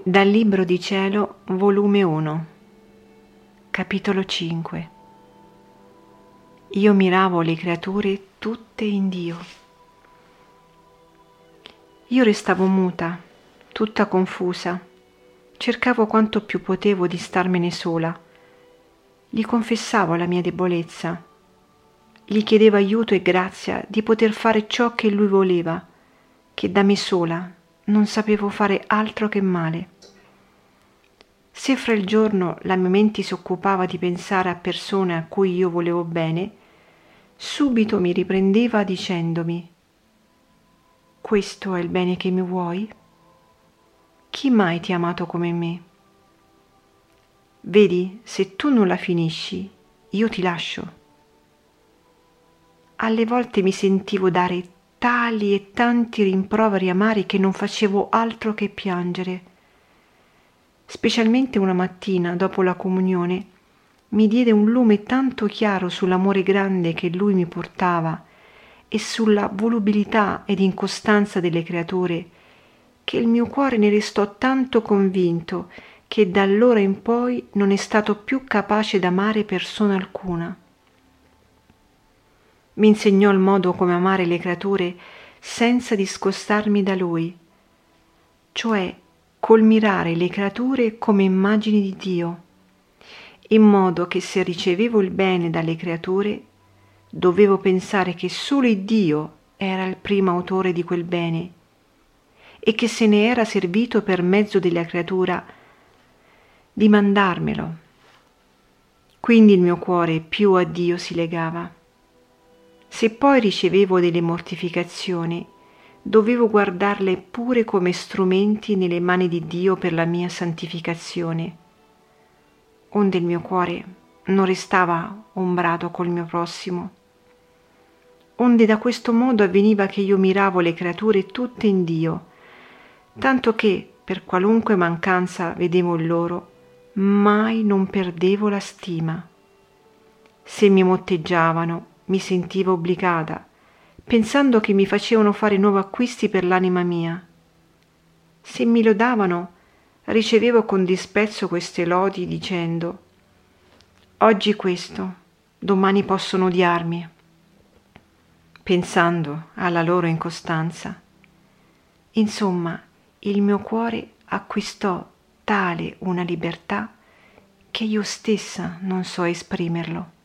Dal Libro di Cielo, volume 1, capitolo 5. Io miravo le creature tutte in Dio. Io restavo muta, tutta confusa, cercavo quanto più potevo di starmene sola. Gli confessavo la mia debolezza, gli chiedevo aiuto e grazia di poter fare ciò che lui voleva, che da me sola non sapevo fare altro che male. Se fra il giorno la mia mente si occupava di pensare a persone a cui io volevo bene, subito mi riprendeva dicendomi Questo è il bene che mi vuoi? Chi mai ti ha amato come me? Vedi, se tu non la finisci, io ti lascio. Alle volte mi sentivo dare tali e tanti rimproveri amari che non facevo altro che piangere. Specialmente una mattina, dopo la comunione, mi diede un lume tanto chiaro sull'amore grande che lui mi portava e sulla volubilità ed incostanza delle creature, che il mio cuore ne restò tanto convinto che da allora in poi non è stato più capace d'amare persona alcuna mi insegnò il modo come amare le creature senza discostarmi da lui, cioè col mirare le creature come immagini di Dio, in modo che se ricevevo il bene dalle creature, dovevo pensare che solo Dio era il primo autore di quel bene e che se ne era servito per mezzo della creatura di mandarmelo. Quindi il mio cuore più a Dio si legava. Se poi ricevevo delle mortificazioni, dovevo guardarle pure come strumenti nelle mani di Dio per la mia santificazione, onde il mio cuore non restava ombrato col mio prossimo, onde da questo modo avveniva che io miravo le creature tutte in Dio, tanto che, per qualunque mancanza vedevo in loro, mai non perdevo la stima. Se mi motteggiavano mi sentivo obbligata, pensando che mi facevano fare nuovi acquisti per l'anima mia. Se mi lodavano, ricevevo con disprezzo queste lodi dicendo Oggi questo, domani possono odiarmi, pensando alla loro incostanza. Insomma, il mio cuore acquistò tale una libertà che io stessa non so esprimerlo.